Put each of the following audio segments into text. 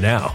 now.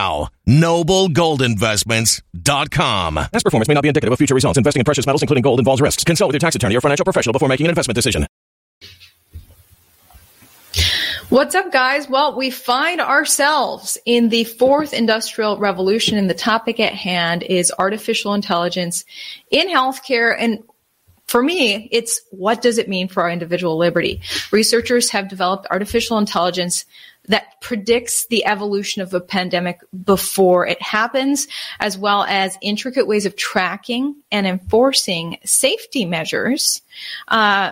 Noblegoldinvestments.com. Past performance may not be indicative of future results. Investing in precious metals, including gold, involves risks. Consult with your tax attorney or financial professional before making an investment decision. What's up, guys? Well, we find ourselves in the fourth industrial revolution, and the topic at hand is artificial intelligence in healthcare. And for me, it's what does it mean for our individual liberty? Researchers have developed artificial intelligence that predicts the evolution of a pandemic before it happens, as well as intricate ways of tracking and enforcing safety measures. Uh,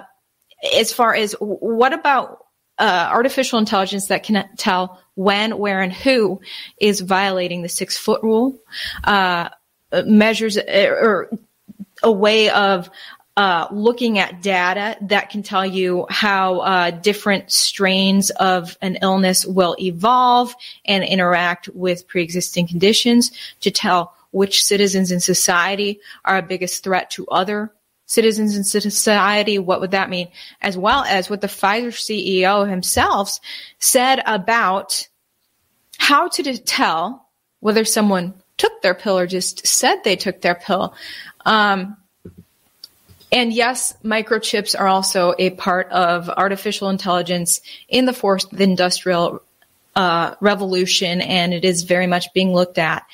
as far as what about uh, artificial intelligence that can tell when, where, and who is violating the six foot rule, uh, measures or a way of uh, looking at data that can tell you how uh, different strains of an illness will evolve and interact with pre-existing conditions to tell which citizens in society are a biggest threat to other citizens in society. What would that mean? As well as what the Pfizer CEO himself said about how to tell whether someone took their pill or just said they took their pill. Um, and yes, microchips are also a part of artificial intelligence in the fourth industrial uh, revolution, and it is very much being looked at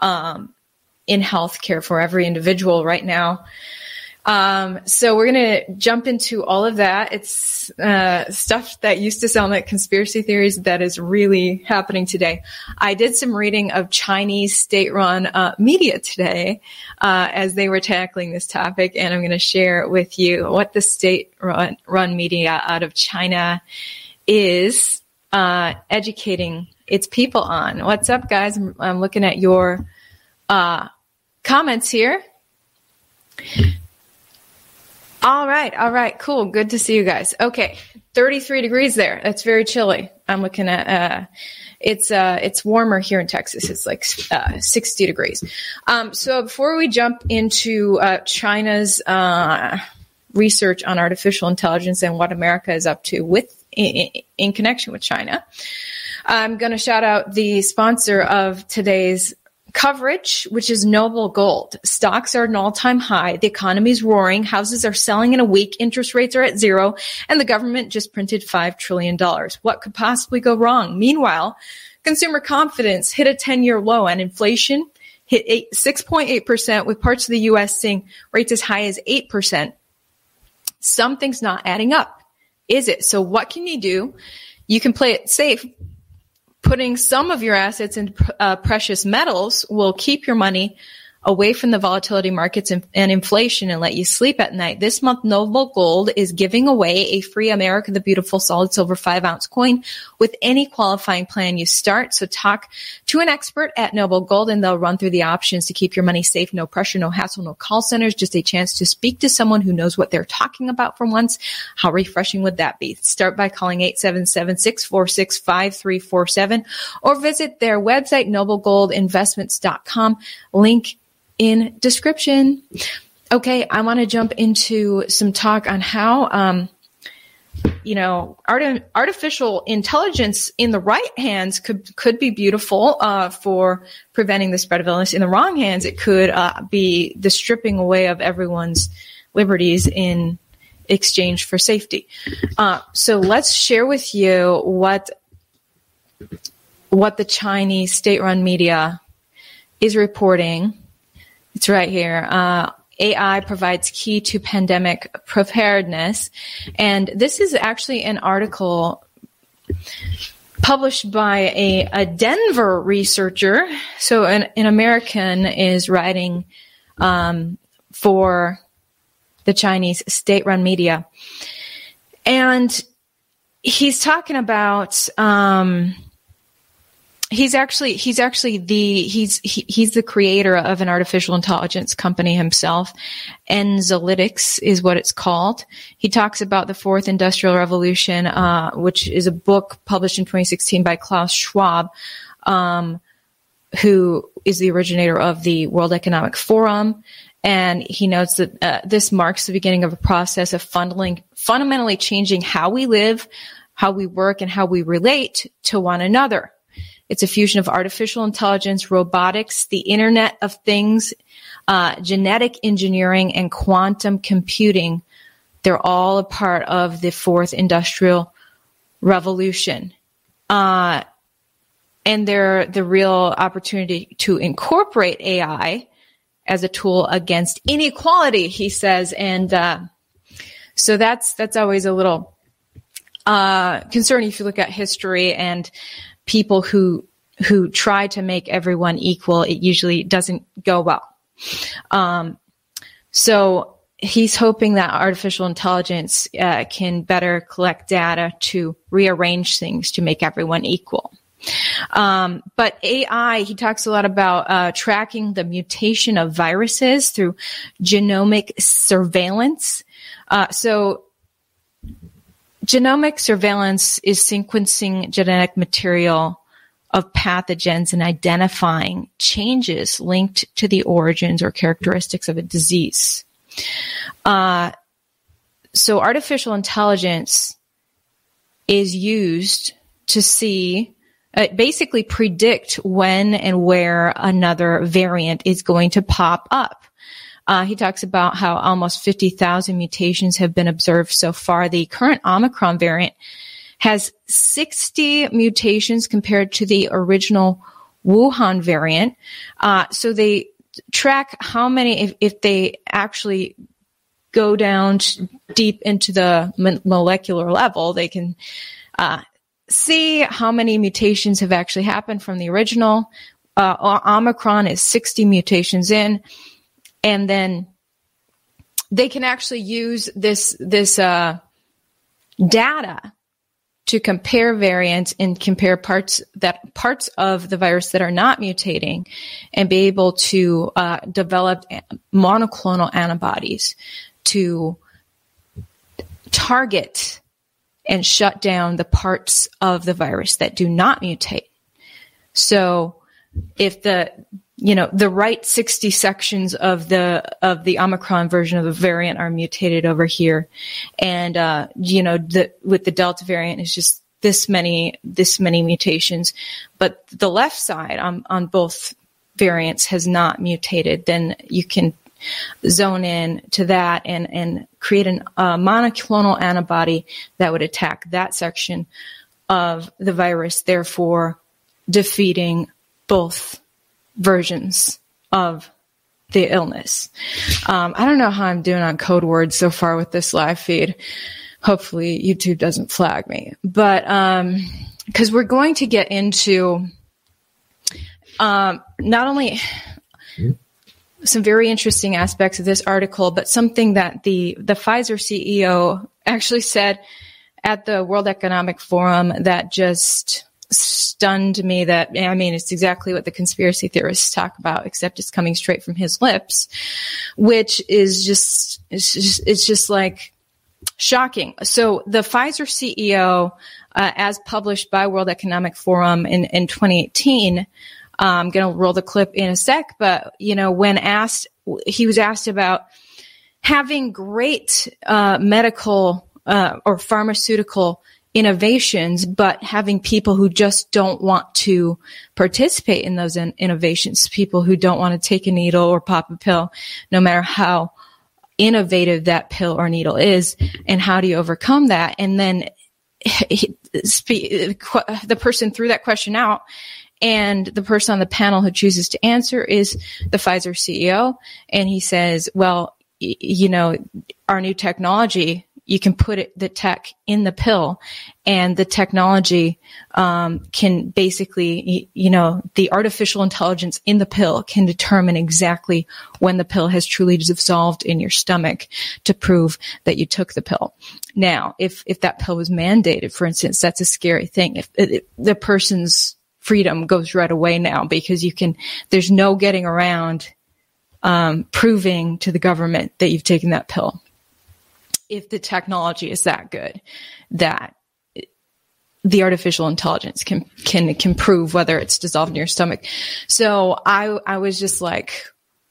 um, in healthcare for every individual right now. Um, so we're going to jump into all of that. It's uh, stuff that used to sound like conspiracy theories that is really happening today. I did some reading of Chinese state-run uh, media today uh, as they were tackling this topic, and I'm going to share with you what the state-run run media out of China is uh, educating its people on. What's up, guys? I'm, I'm looking at your uh, comments here. All right, all right, cool. Good to see you guys. Okay, 33 degrees there. That's very chilly. I'm looking at uh it's uh it's warmer here in Texas. It's like uh, 60 degrees. Um so before we jump into uh China's uh research on artificial intelligence and what America is up to with in, in connection with China, I'm going to shout out the sponsor of today's coverage, which is Noble Gold. Stocks are at an all time high. The economy is roaring. Houses are selling in a week. Interest rates are at zero. And the government just printed $5 trillion. What could possibly go wrong? Meanwhile, consumer confidence hit a 10 year low and inflation hit 6.8% with parts of the U.S. seeing rates as high as 8%. Something's not adding up. Is it? So what can you do? You can play it safe putting some of your assets in uh, precious metals will keep your money away from the volatility markets and, and, inflation and let you sleep at night. This month, Noble Gold is giving away a free America the Beautiful solid silver five ounce coin with any qualifying plan you start. So talk to an expert at Noble Gold and they'll run through the options to keep your money safe. No pressure, no hassle, no call centers, just a chance to speak to someone who knows what they're talking about for once. How refreshing would that be? Start by calling 877-646-5347 or visit their website, noblegoldinvestments.com. Link in description. Okay, I want to jump into some talk on how, um, you know, art- artificial intelligence in the right hands could could be beautiful uh, for preventing the spread of illness. In the wrong hands, it could uh, be the stripping away of everyone's liberties in exchange for safety. Uh, so let's share with you what what the Chinese state-run media is reporting it's right here. Uh, AI provides key to pandemic preparedness. And this is actually an article published by a, a Denver researcher. So an, an American is writing um, for the Chinese state run media. And he's talking about um, he's actually he's actually the he's he, he's the creator of an artificial intelligence company himself. Enzolytics is what it's called. He talks about the fourth industrial revolution uh, which is a book published in 2016 by klaus schwab um, who is the originator of the world economic forum. And he notes that uh, this marks the beginning of a process of fundamentally changing how we live how we work and how we relate to one another it's a fusion of artificial intelligence, robotics, the Internet of Things, uh, genetic engineering, and quantum computing. They're all a part of the fourth industrial revolution. Uh, and they're the real opportunity to incorporate AI as a tool against inequality, he says. And uh, so that's that's always a little uh, concerning if you look at history and people who who try to make everyone equal, it usually doesn't go well. Um, so he's hoping that artificial intelligence uh, can better collect data to rearrange things to make everyone equal. Um, but AI, he talks a lot about uh, tracking the mutation of viruses through genomic surveillance. Uh, so genomic surveillance is sequencing genetic material of pathogens and identifying changes linked to the origins or characteristics of a disease. Uh, so artificial intelligence is used to see uh, basically predict when and where another variant is going to pop up. Uh, he talks about how almost 50,000 mutations have been observed so far. The current Omicron variant has 60 mutations compared to the original Wuhan variant. Uh, so they track how many, if, if they actually go down deep into the molecular level, they can uh, see how many mutations have actually happened from the original. Uh, Omicron is 60 mutations in, and then they can actually use this this uh, data to compare variants and compare parts that parts of the virus that are not mutating, and be able to uh, develop monoclonal antibodies to target and shut down the parts of the virus that do not mutate. So if the you know the right 60 sections of the of the omicron version of the variant are mutated over here. And uh, you know the with the delta variant is just this many this many mutations. But the left side on on both variants has not mutated. Then you can zone in to that and, and create a monoclonal antibody that would attack that section of the virus, therefore defeating both versions of the illness. Um, I don't know how I'm doing on code words so far with this live feed. Hopefully YouTube doesn't flag me, but, um, cause we're going to get into, um, not only some very interesting aspects of this article, but something that the, the Pfizer CEO actually said at the World Economic Forum that just stunned me that, I mean, it's exactly what the conspiracy theorists talk about, except it's coming straight from his lips, which is just, it's just, it's just like shocking. So the Pfizer CEO, uh, as published by World Economic Forum in, in 2018, I'm going to roll the clip in a sec, but you know, when asked, he was asked about having great uh, medical uh, or pharmaceutical innovations, but having people who just don't want to participate in those in- innovations, people who don't want to take a needle or pop a pill, no matter how innovative that pill or needle is, and how do you overcome that? And then he, the person threw that question out and the person on the panel who chooses to answer is the Pfizer CEO. And he says, well, you know, our new technology, you can put it, the tech in the pill and the technology, um, can basically, you know, the artificial intelligence in the pill can determine exactly when the pill has truly dissolved in your stomach to prove that you took the pill. Now, if, if that pill was mandated, for instance, that's a scary thing. If, if the person's freedom goes right away now because you can, there's no getting around um, proving to the government that you've taken that pill. If the technology is that good, that the artificial intelligence can can can prove whether it's dissolved in your stomach. So I I was just like,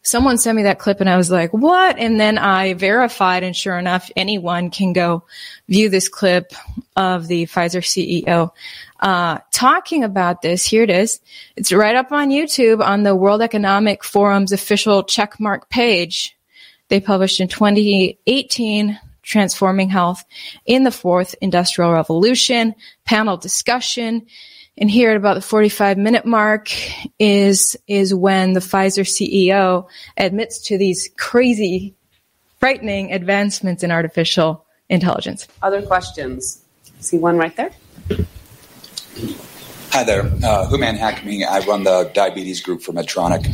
someone sent me that clip and I was like, what? And then I verified and sure enough, anyone can go view this clip of the Pfizer CEO uh, talking about this. Here it is. It's right up on YouTube on the World Economic Forum's official checkmark page. They published in 2018 transforming health in the fourth industrial revolution panel discussion and here at about the 45 minute mark is, is when the Pfizer CEO admits to these crazy, frightening advancements in artificial intelligence. Other questions? See one right there. Hi there, uh, Hooman Hakami. I run the diabetes group for Medtronic.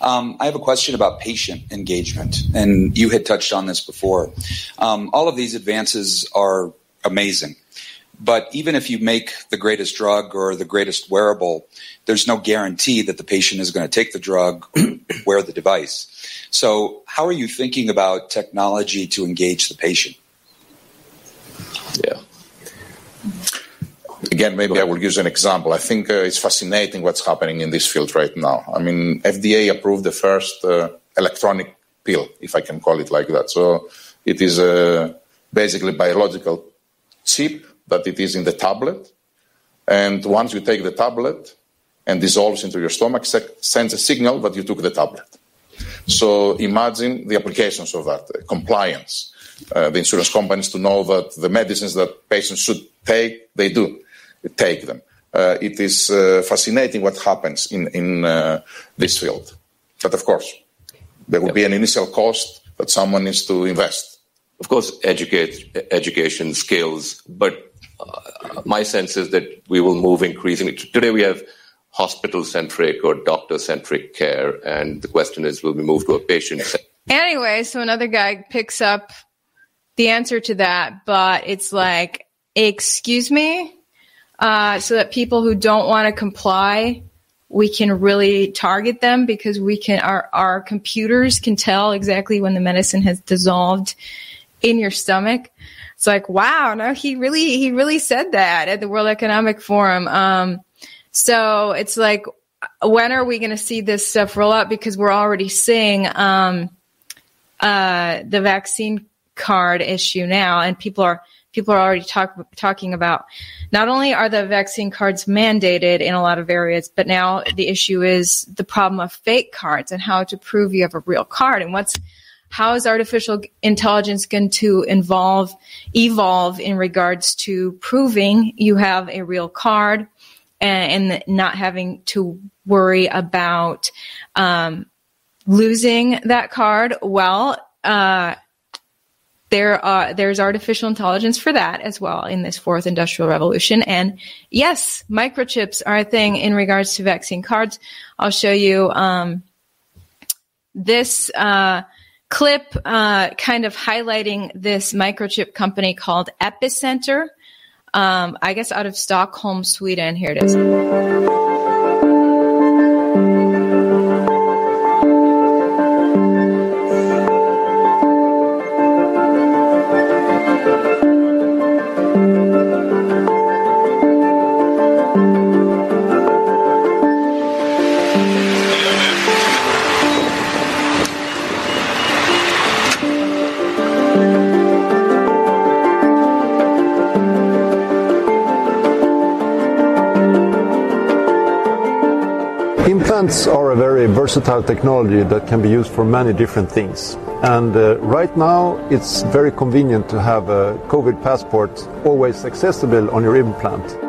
Um, I have a question about patient engagement, and you had touched on this before. Um, all of these advances are amazing. But even if you make the greatest drug or the greatest wearable, there's no guarantee that the patient is going to take the drug, or wear the device. So, how are you thinking about technology to engage the patient? Yeah. Again, maybe I will use an example. I think uh, it's fascinating what's happening in this field right now. I mean, FDA approved the first uh, electronic pill, if I can call it like that. So It is a basically biological chip that it is in the tablet. And once you take the tablet and dissolves into your stomach, sends a signal that you took the tablet. So imagine the applications of that, uh, compliance. Uh, the insurance companies to know that the medicines that patients should take, they do take them. Uh, it is uh, fascinating what happens in, in uh, this field. But of course, there will be an initial cost that someone needs to invest. Of course, educate, education, skills, but uh, my sense is that we will move increasingly. Today we have hospital centric or doctor centric care. And the question is, will we move to a patient? centric? Anyway, so another guy picks up the answer to that, but it's like, excuse me? Uh, so that people who don't want to comply, we can really target them because we can, our, our computers can tell exactly when the medicine has dissolved in your stomach. It's like, wow, no, he really, he really said that at the World Economic Forum. Um, so it's like, when are we going to see this stuff roll out? Because we're already seeing um, uh, the vaccine card issue now, and people are people are already talk, talking about not only are the vaccine cards mandated in a lot of areas, but now the issue is the problem of fake cards and how to prove you have a real card and what's how is artificial intelligence going to involve evolve in regards to proving you have a real card and, and not having to worry about um, losing that card. Well, uh, there are there's artificial intelligence for that as well in this fourth industrial revolution. And yes, microchips are a thing in regards to vaccine cards. I'll show you um, this uh, clip, uh, kind of highlighting this microchip company called Epicenter um, I guess out of Stockholm, Sweden. Here it is. Versatile technology that can be used for many different things. And uh, right now, it's very convenient to have a COVID passport always accessible on your implant.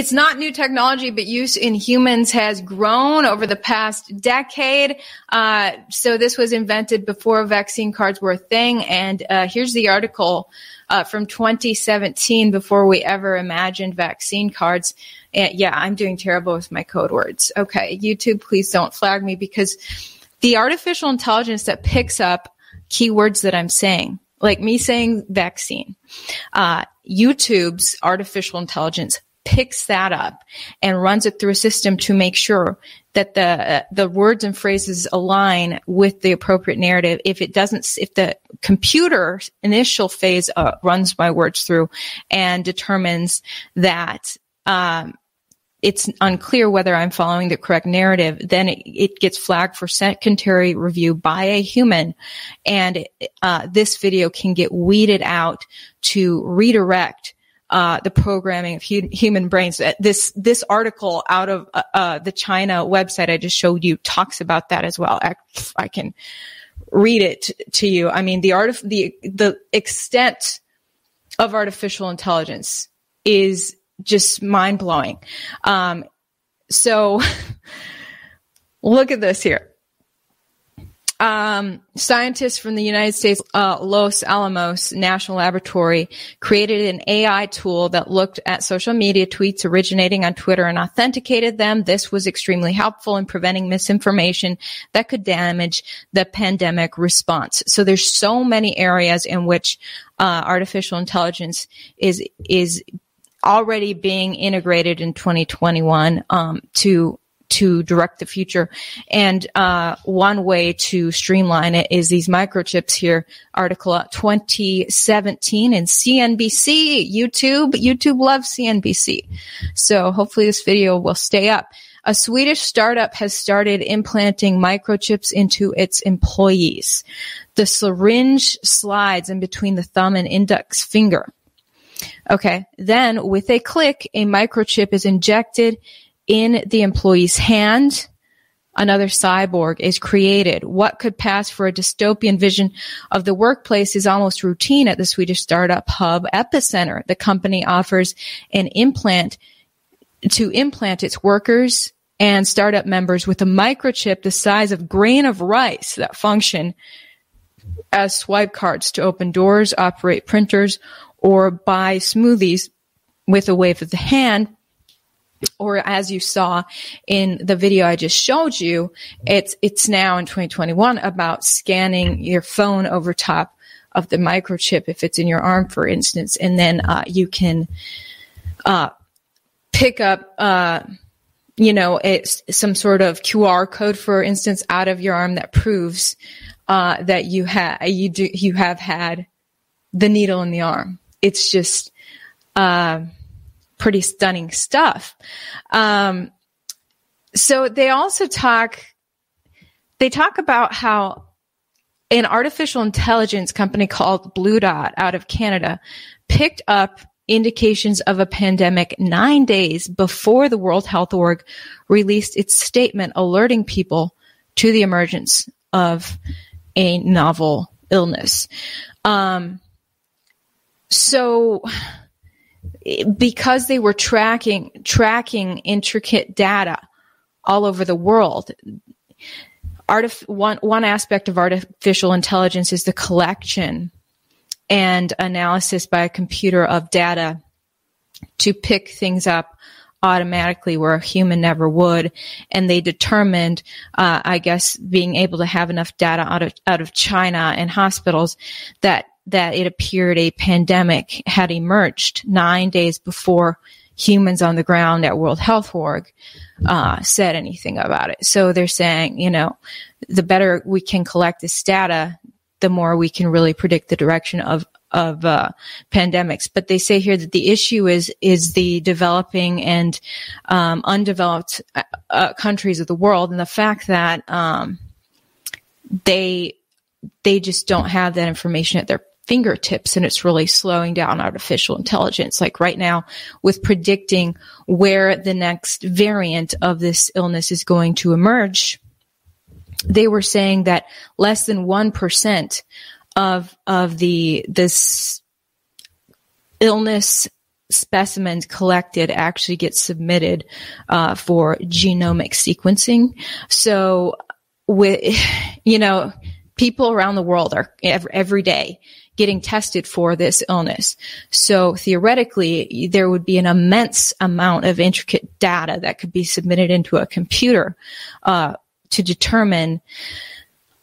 It's not new technology, but use in humans has grown over the past decade. Uh, so this was invented before vaccine cards were a thing. And uh, here's the article uh, from 2017, before we ever imagined vaccine cards. And yeah, I'm doing terrible with my code words. Okay, YouTube, please don't flag me because the artificial intelligence that picks up keywords that I'm saying like me saying vaccine. Uh, YouTube's artificial intelligence picks that up and runs it through a system to make sure that the uh, the words and phrases align with the appropriate narrative. If it doesn't, if the computer initial phase uh, runs my words through and determines that um, it's unclear whether I'm following the correct narrative, then it, it gets flagged for secondary review by a human, and uh, this video can get weeded out to redirect uh, the programming of hu- human brains. Uh, this this article out of uh, uh, the China website I just showed you talks about that as well. I, I can read it to you. I mean, the art of the the extent of artificial intelligence is just mind blowing. Um, so look at this here um, scientists from the United States uh, Los Alamos National Laboratory created an AI tool that looked at social media tweets originating on Twitter and authenticated them. This was extremely helpful in preventing misinformation that could damage the pandemic response. So there's so many areas in which uh, artificial intelligence is is already being integrated in 2021 um, to to direct the future. And uh, one way to streamline it is these microchips here. Article 2017 in CNBC, YouTube. YouTube loves CNBC. So hopefully this video will stay up. A Swedish startup has started implanting microchips into its employees. The syringe slides in between the thumb and index finger. Okay. Then with a click, a microchip is injected in the employee's hand. Another cyborg is created. What could pass for a dystopian vision of the workplace is almost routine at the Swedish startup hub Epicenter. The company offers an implant to implant its workers and startup members with a microchip the size of grain of rice that function as swipe cards to open doors, operate printers, or buy smoothies with a wave of the hand. Or as you saw in the video I just showed you, it's, it's now in 2021 about scanning your phone over top of the microchip if it's in your arm, for instance, and then uh, you can uh, pick up, uh, you know, it's some sort of QR code, for instance, out of your arm that proves uh, that you have you do you have had the needle in the arm. It's just uh, pretty stunning stuff. Um, so they also talk. They talk about how an artificial intelligence company called BlueDot out of Canada picked up indications of a pandemic nine days before the World Health Org released its statement alerting people to the emergence of a novel illness. Um, so because they were tracking tracking intricate data all over the world artif- one one aspect of artificial intelligence is the collection and analysis by a computer of data to pick things up automatically where a human never would. And they determined, uh, I guess, being able to have enough data out of out of China and hospitals that that it appeared a pandemic had emerged nine days before humans on the ground at World Health Org uh, said anything about it. So they're saying, you know, the better we can collect this data, the more we can really predict the direction of of uh, pandemics. But they say here that the issue is is the developing and um, undeveloped uh, uh, countries of the world, and the fact that um, they they just don't have that information at their fingertips and it's really slowing down artificial intelligence. Like right now with predicting where the next variant of this illness is going to emerge, they were saying that less than 1% of, of the, this illness specimens collected actually get submitted uh, for genomic sequencing. So, with you know, people around the world are every, every day getting tested for this illness. So theoretically, there would be an immense amount of intricate data that could be submitted into a computer uh, to determine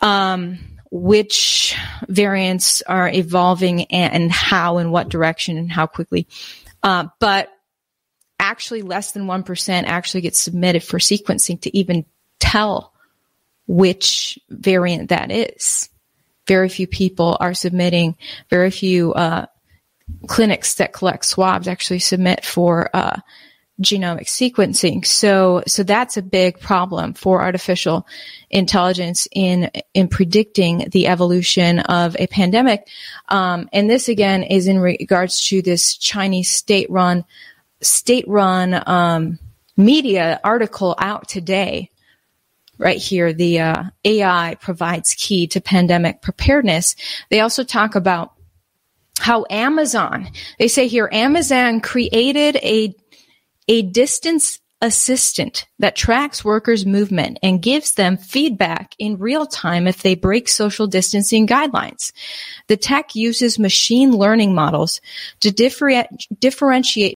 um, which variants are evolving and, how and what direction and how quickly. Uh, but actually, less than 1% actually gets submitted for sequencing to even tell which variant that is very few people are submitting, very few uh, clinics that collect swabs actually submit for uh, genomic sequencing. So, so that's a big problem for artificial intelligence in in predicting the evolution of a pandemic. Um, and this again is in regards to this Chinese state-run state-run um, media article out today right here, the uh, AI provides key to pandemic preparedness. They also talk about how Amazon, they say here, Amazon created a, a distance assistant that tracks workers' movement and gives them feedback in real time if they break social distancing guidelines. The tech uses machine learning models to differentiate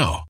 now.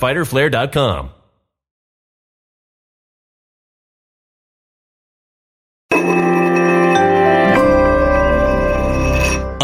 www.fighterflare.com.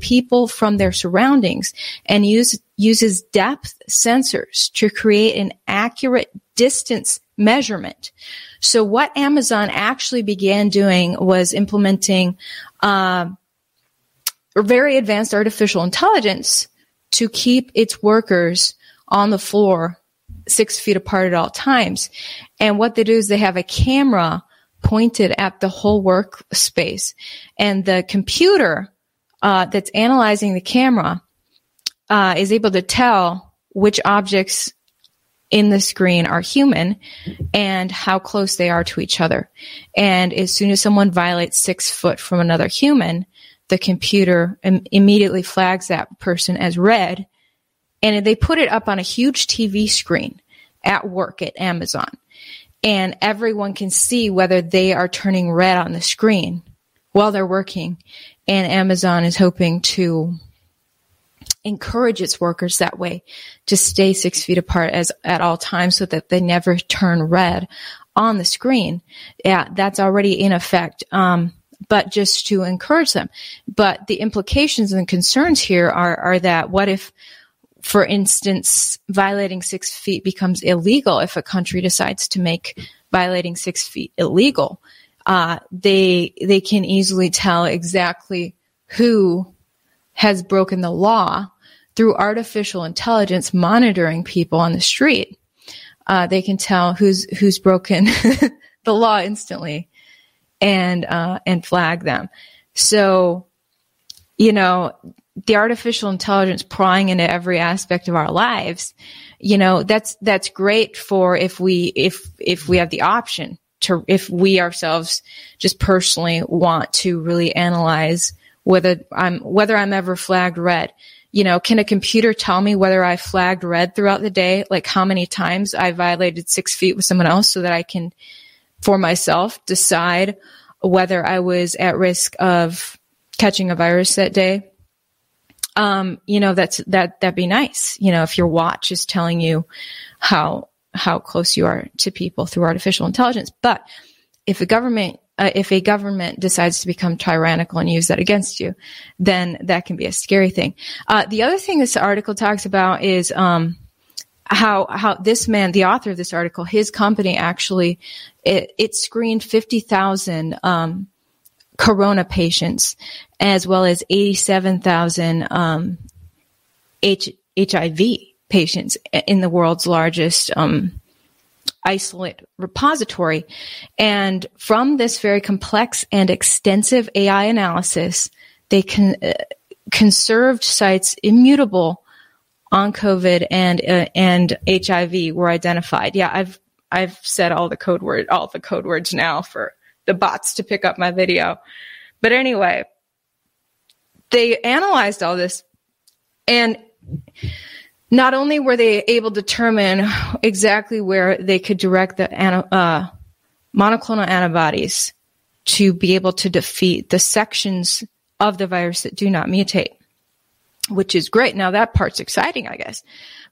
People from their surroundings and use, uses depth sensors to create an accurate distance measurement. So what Amazon actually began doing was implementing uh, very advanced artificial intelligence to keep its workers on the floor six feet apart at all times. And what they do is they have a camera pointed at the whole workspace and the computer uh, that's analyzing the camera uh, is able to tell which objects in the screen are human and how close they are to each other. And as soon as someone violates six foot from another human, the computer Im- immediately flags that person as red. And they put it up on a huge TV screen at work at Amazon. And everyone can see whether they are turning red on the screen while they're working and Amazon is hoping to encourage its workers that way to stay six feet apart as at all times so that they never turn red on the screen. Yeah, that's already in effect. Um, but just to encourage them. But the implications and concerns here are, are that what if, for instance, violating six feet becomes illegal if a country decides to make violating six feet illegal? Uh, they they can easily tell exactly who has broken the law through artificial intelligence monitoring people on the street. Uh, they can tell who's who's broken the law instantly and uh, and flag them. So, you know, the artificial intelligence prying into every aspect of our lives, you know, that's that's great for if we if if we have the option to, if we ourselves just personally want to really analyze whether I'm, whether I'm ever flagged red. You know, can a computer tell me whether I flagged red throughout the day? Like how many times I violated six feet with someone else so that I can, for myself, decide whether I was at risk of catching a virus that day? Um, you know, that's, that, that'd be nice. You know, if your watch is telling you how, how close you are to people through artificial intelligence. But if a government, uh, if a government decides to become tyrannical and use that against you, then that can be a scary thing. Uh, the other thing this article talks about is, um, how how this man, the author of this article, his company actually it, it screened fifty thousand um, corona patients as well as eighty seven thousand um, H, HIV patients in the world's largest um, isolate repository. And from this very complex and extensive AI analysis, they can uh, conserved sites immutable on COVID and uh, and HIV were identified. Yeah, I've I've said all the code word all the code words now for the bots to pick up my video. But anyway, they analyzed all this and not only were they able to determine exactly where they could direct the uh, monoclonal antibodies to be able to defeat the sections of the virus that do not mutate, which is great. Now that part's exciting, I guess.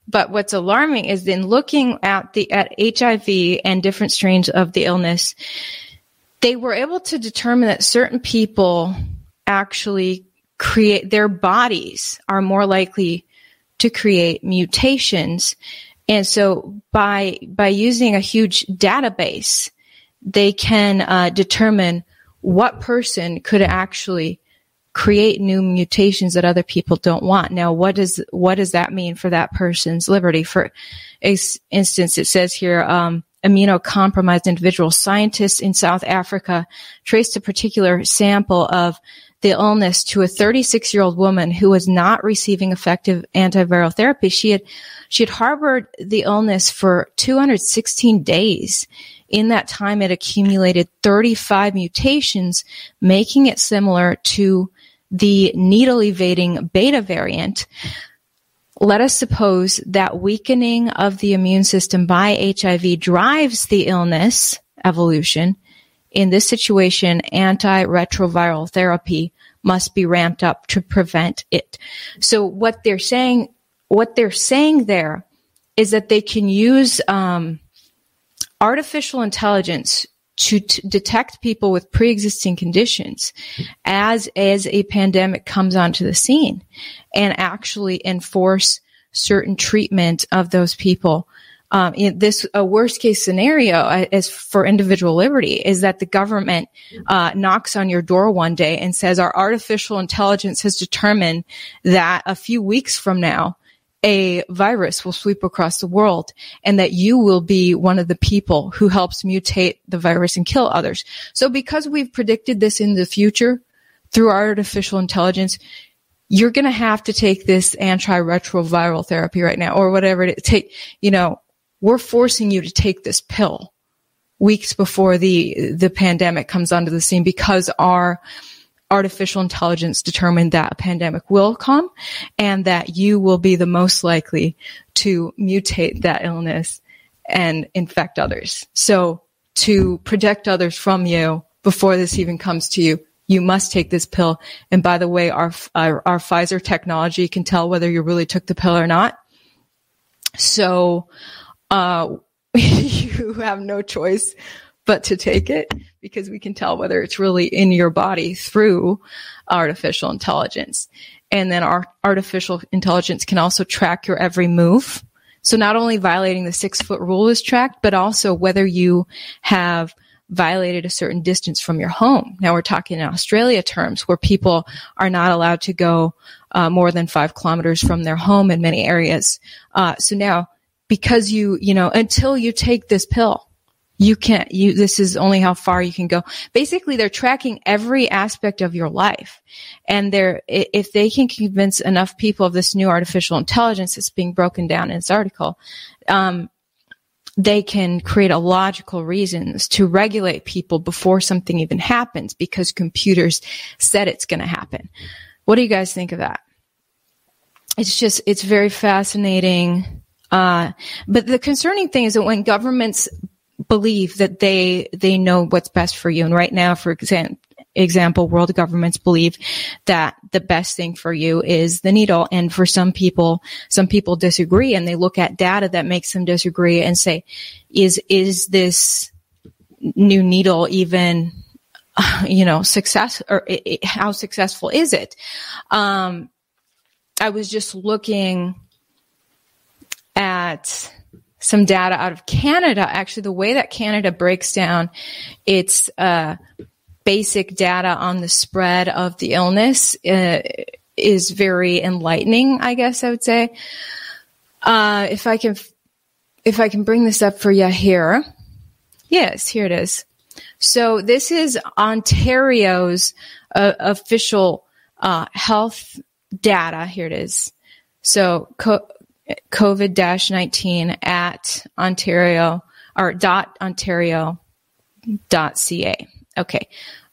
But what's alarming is then looking at the at HIV and different strains of the illness, they were able to determine that certain people actually create their bodies are more likely to create mutations. And so by by using a huge database, they can uh, determine what person could actually create new mutations that other people don't want. Now, what does what does that mean for that person's liberty? For instance, it says here, um, immunocompromised individual scientists in South Africa traced a particular sample of the illness to a 36 year old woman who was not receiving effective antiviral therapy. She had she had harbored the illness for 216 days. In that time, it accumulated 35 mutations, making it similar to the needle evading beta variant, let us suppose that weakening of the immune system by HIV drives the illness evolution. In this situation, antiretroviral therapy must be ramped up to prevent it. So what they're saying, what they're saying there is that they can use um, artificial intelligence to t- detect people with pre-existing conditions as as a pandemic comes onto the scene and actually enforce certain treatment of those people um, in this a worst case scenario uh, is for individual liberty is that the government uh, knocks on your door one day and says our artificial intelligence has determined that a few weeks from now a virus will sweep across the world and that you will be one of the people who helps mutate the virus and kill others. So because we've predicted this in the future through artificial intelligence, you're going to have to take this antiretroviral therapy right now or whatever it take, you know, we're forcing you to take this pill weeks before the, the pandemic comes onto the scene because our artificial intelligence determined that a pandemic will come and that you will be the most likely to mutate that illness and infect others. So to protect others from you before this even comes to you, you must take this pill. And by the way, our, our, our Pfizer technology can tell whether you really took the pill or not. So, uh, you have no choice but to take it because we can tell whether it's really in your body through artificial intelligence. And then our artificial intelligence can also track your every move. So not only violating the six foot rule is tracked, but also whether you have violated a certain distance from your home. Now we're talking in Australia terms where people are not allowed to go uh, more than five kilometers from their home in many areas. Uh, so now because you, you know, until you take this pill, you can't you this is only how far you can go basically they're tracking every aspect of your life and they're if they can convince enough people of this new artificial intelligence that's being broken down in this article um, they can create illogical reasons to regulate people before something even happens because computers said it's going to happen. What do you guys think of that? It's just, it's very fascinating. Uh, but the concerning thing is that when governments believe that they, they know what's best for you, and right now, for example, example, world governments believe that the best thing for you is the needle. And for some people, some people disagree and they look at data that makes them disagree and say, is, is this new needle even, you know, success or it, it, how successful is it? Um, I was just looking at some data out of Canada. Actually, the way that Canada breaks down its uh, basic data on the spread of the illness uh, is very enlightening, I guess I would say. Uh, if I can, if I can bring this up for you here. Yes, here it is. So this is Ontario's uh, official uh, health data. Here it is. So COVID-19 at Ontario or dot Ontario dot ca. Okay.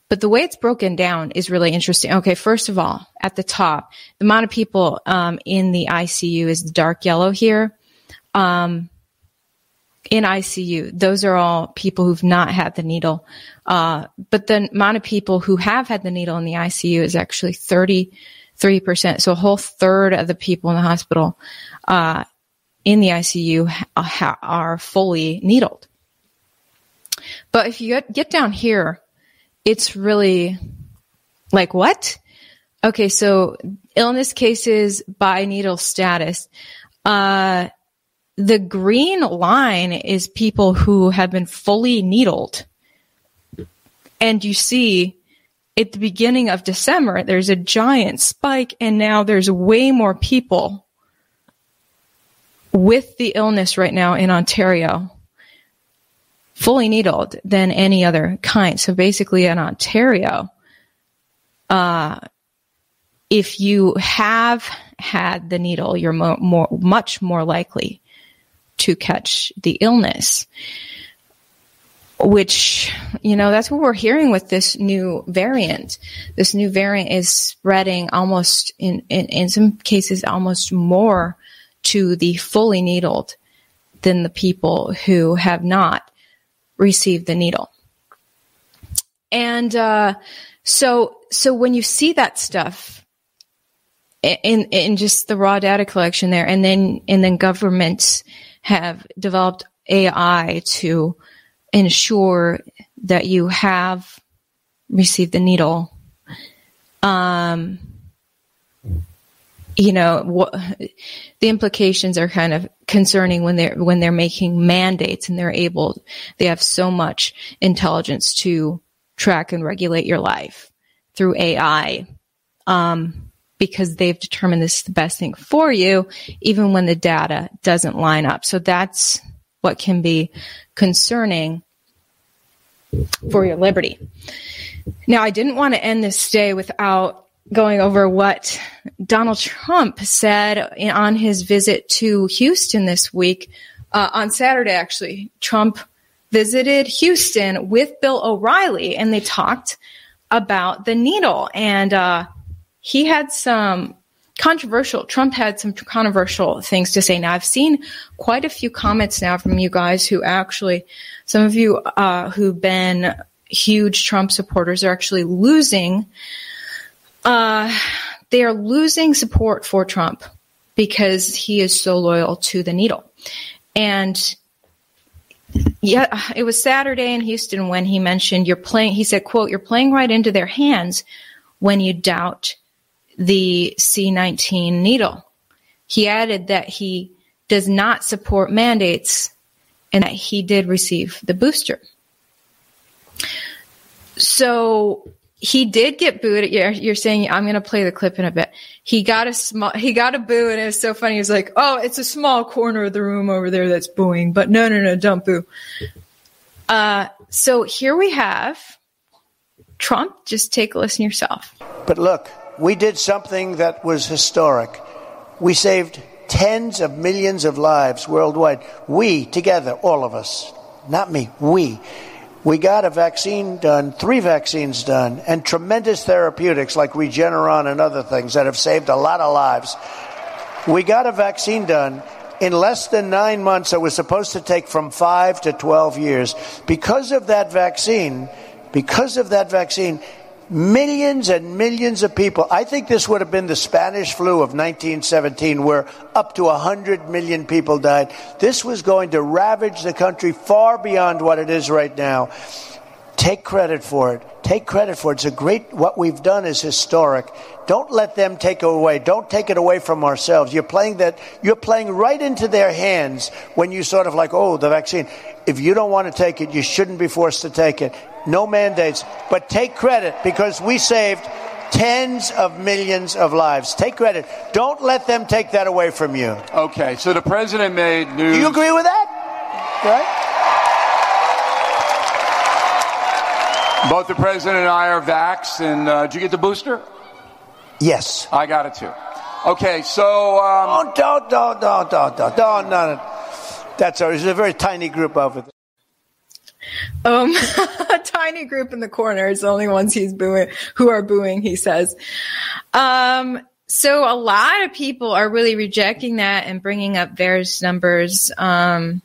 But the way it's broken down is really interesting. Okay, first of all, at the top, the amount of people um, in the ICU is dark yellow here. Um, in ICU, those are all people who've not had the needle. Uh, but the amount of people who have had the needle in the ICU is actually 33%. So a whole third of the people in the hospital uh, in the ICU ha- are fully needled. But if you get down here, it's really like what? Okay, so illness cases by needle status. Uh, the green line is people who have been fully needled. And you see at the beginning of December, there's a giant spike and now there's way more people with the illness right now in Ontario fully needled than any other kind. So basically in Ontario, uh, if you have had the needle, you're more, more, much more likely to catch the illness. Which, you know, that's what we're hearing with this new variant. This new variant is spreading almost in, in, in some cases almost more to the fully needled than the people who have not received the needle. And uh, so, so when you see that stuff in in just the raw data collection there, and then and then governments have developed AI to ensure that you have received the needle. Um, you know, what, the implications are kind of concerning when they're, when they're making mandates and they're able, they have so much intelligence to track and regulate your life through AI. Um, because they've determined this is the best thing for you, even when the data doesn't line up. So that's what can be concerning for your liberty. Now, I didn't want to end this day without going over what Donald Trump said on his visit to Houston this week. Uh, on Saturday, actually, Trump visited Houston with Bill O'Reilly and they talked about the needle. And uh, he had some controversial, Trump had some controversial things to say. Now, I've seen quite a few comments now from you guys who actually, some of you uh, who've been huge Trump supporters are actually losing uh, they are losing support for Trump because he is so loyal to the needle. And yeah, it was Saturday in Houston when he mentioned you're playing, he said, quote, you're playing right into their hands when you doubt the C19 needle. He added that he does not support mandates and that he did receive the booster. So he did get booed. You're, you're saying I'm going to play the clip in a bit. He got a small, he got a boo and it was so funny. He was like, Oh, it's a small corner of the room over there that's booing, but no, no, no, don't boo. Uh, so here we have Trump. Just take a listen yourself. But look, we did something that was historic. We saved tens of millions of lives worldwide. We, together, all of us, not me, we. We got a vaccine done, three vaccines done, and tremendous therapeutics like Regeneron and other things that have saved a lot of lives. We got a vaccine done in less than nine months that was supposed to take from five to 12 years. Because of that vaccine, because of that vaccine, millions and millions of people. I think this would have been the Spanish flu of 1917, where up to 100 million people died. This was going to ravage the country far beyond what it is right now. Take credit for it. Take credit for it. It's a great, what we've done is historic. Don't let them take it away. Don't take it away from ourselves. You're playing that, you're playing right into their hands when you sort of like, oh, the vaccine. If you don't want to take it, you shouldn't be forced to take it. No mandates, but take credit because we saved tens of millions of lives. Take credit. Don't let them take that away from you. Okay, so the president made news. Do you agree with that? Right? Both the president and I are vaxxed, and uh, did you get the booster? Yes. I got it too. Okay, so. Um, oh, don't, don't, don't, don't, don't, don't, no, no. That's a, it's a very tiny group over there. Um, a tiny group in the corner is the only ones he's booing, who are booing, he says. Um, so a lot of people are really rejecting that and bringing up VAERS numbers. Um,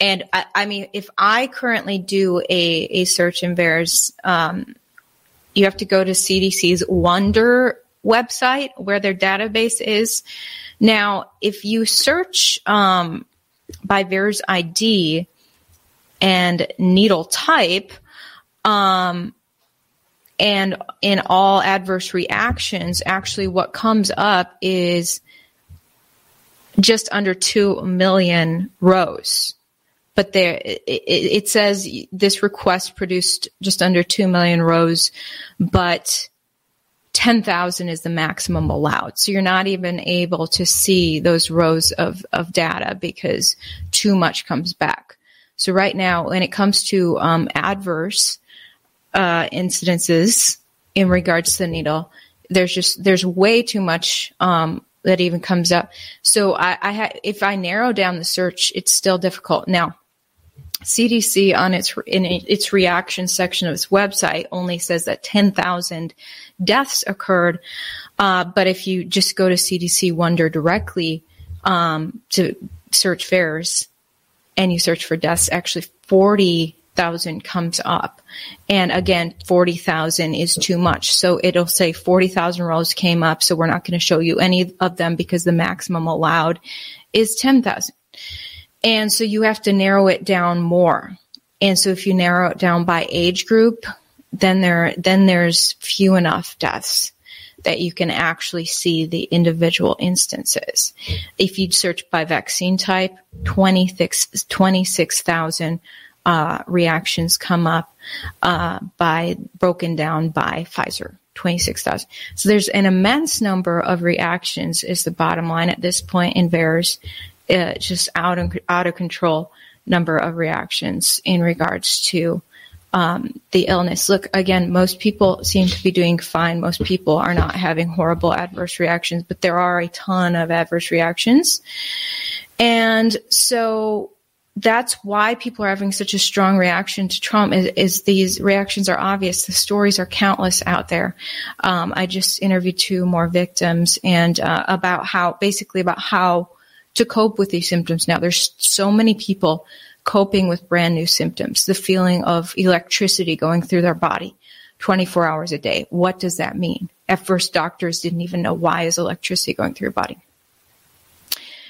and I, I, mean, if I currently do a, a search in VAERS, um, you have to go to CDC's Wonder website where their database is. Now, if you search um, by VAERS ID and needle type, um, and in all adverse reactions, actually what comes up is just under 2 million rows but there it, it, says this request produced just under 2 million rows, but 10,000 is the maximum allowed. So you're not even able to see those rows of, of data because too much comes back. So right now, when it comes to um, adverse uh, incidences in regards to the needle, there's just there's way too much um, that even comes up. So I, I ha- if I narrow down the search, it's still difficult. Now, CDC on its in its reaction section of its website only says that 10,000 deaths occurred, uh, but if you just go to CDC Wonder directly um, to search VAERS and you search for deaths, actually 40,000 comes up, and again 40,000 is too much. So it'll say 40,000 rows came up, so we're not going to show you any of them because the maximum allowed is 10,000. And so you have to narrow it down more. And so if you narrow it down by age group, then there, then there's few enough deaths that you can actually see the individual instances. If you search by vaccine type, 26,000 uh, reactions come up uh, by broken down by Pfizer. 26,000. So there's an immense number of reactions is the bottom line at this point in VAERS uh, just out of, out of control number of reactions in regards to um, the illness. Look, again, most people seem to be doing fine. Most people are not having horrible adverse reactions, but there are a ton of adverse reactions. And so that's why people are having such a strong reaction to Trump is, is these reactions are obvious. The stories are countless out there. Um, I just interviewed two more victims and uh, about how basically about how to cope with these symptoms now. There's so many people coping with brand new symptoms, the feeling of electricity going through their body 24 hours a day. What does that mean? At first, doctors didn't even know why is electricity going through your body.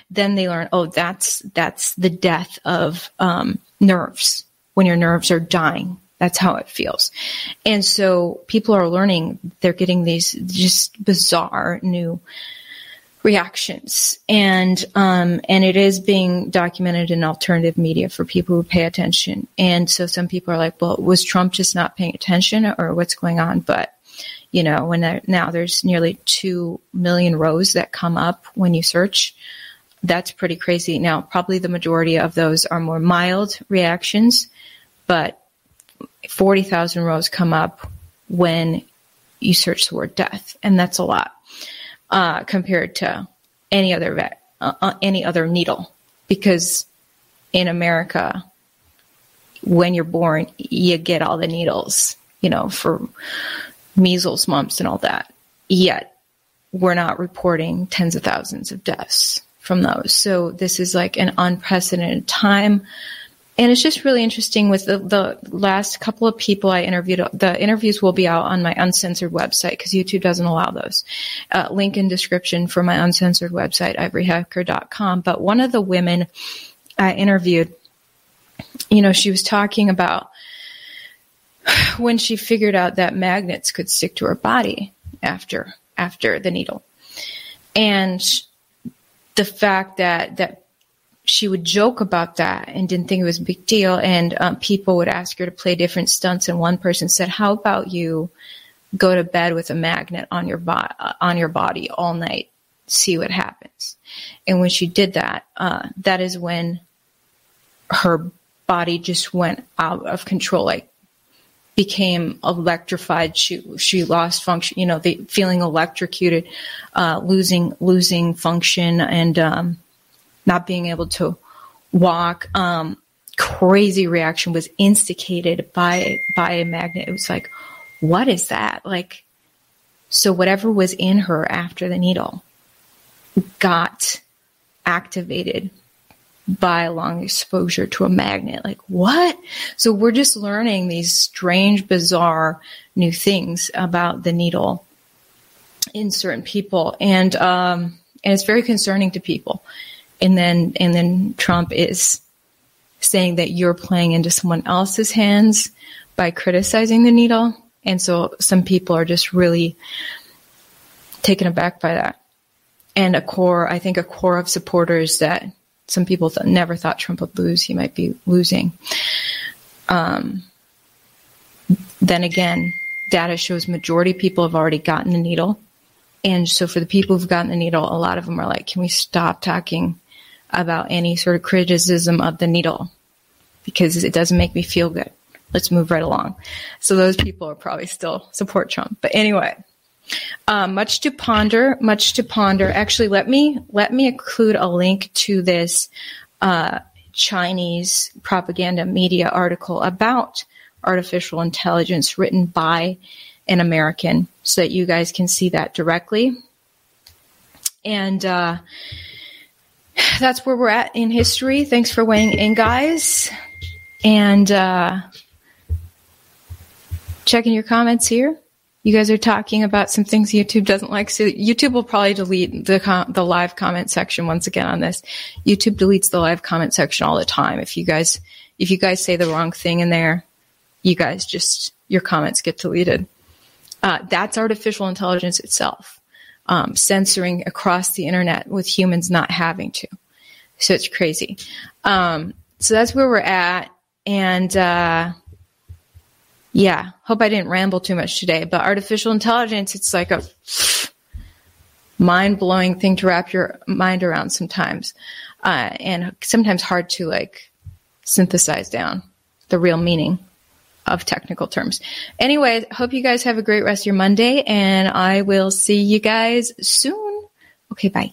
Then they learn, oh, that's that's the death of um, nerves when your nerves are dying. That's how it feels. And so people are learning, they're getting these just bizarre new reactions. And um, and it is being documented in alternative media for people who pay attention. And so some people are like well was trump just not paying attention or what's going on? But you know when now there's nearly 2 million rows that come up when you search. That's pretty crazy. Now probably the majority of those are more mild reactions but 40,000 rows come up when you search the word death. And that's a lot uh, compared to any other uh, uh, any other needle because in America, when you're born, you get all the needles, you know, for measles, mumps, and all that. Yet we're not reporting tens of thousands of deaths from those. So this is like an unprecedented time. And it's just really interesting with the, the last couple of people I interviewed. The interviews will be out on my uncensored website because YouTube doesn't allow those. Uh, link in description for my uncensored website, ivoryhecker.com. But one of the women I interviewed, you know, she was talking about when she figured out that magnets could stick to her body after after the needle. And the fact that that she would joke about that and didn't think it was a big deal. And um, people would ask her to play different stunts. And one person said, "How about you go to bed with a magnet on your bo- on your body all night, see what happens?" And when she did that, uh, that is when her body just went out of control, like became electrified. She she lost function, you know, the feeling electrocuted, uh, losing losing function, and um, not being able to walk. Um, crazy reaction was instigated by by a magnet. It was like, what is that? Like, so whatever was in her after the needle got activated by long exposure to a magnet. Like what? So we're just learning these strange, bizarre new things about the needle in certain people, and um, and it's very concerning to people and then and then Trump is saying that you're playing into someone else's hands by criticizing the needle, and so some people are just really taken aback by that. And a core, I think, a core of supporters that some people th- never thought Trump would lose, he might be losing. Um, then again, data shows majority people have already gotten the needle. And so for the people who've gotten the needle, a lot of them are like, can we stop talking about any sort of criticism of the needle because it doesn't make me feel good. Let's move right along. So those people are probably still support Trump. But anyway, um, much to ponder, much to ponder. Actually, let me let me include a link to this uh, Chinese propaganda media article about artificial intelligence written by an American, so that you guys can see that directly. And uh, that's where we're at in history. Thanks for weighing in, guys. And uh, checking your comments here. You guys are talking about some things YouTube doesn't like. So YouTube will probably delete the com- the live comment section once again on this. YouTube deletes the live comment section all the time. If you guys if you guys say the wrong thing in there, you guys just your comments get deleted. Uh, that's artificial intelligence itself um, censoring across the internet with humans not having to. So it's crazy. Um, so that's where we're at. And uh, yeah, hope I didn't ramble too much today. But artificial intelligence, it's like a mind blowing thing to wrap your mind around sometimes, uh, and sometimes hard to like synthesize down the real meaning of technical terms. Anyway, hope you guys have a great rest of your Monday and I will see you guys soon. Okay, bye.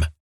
time.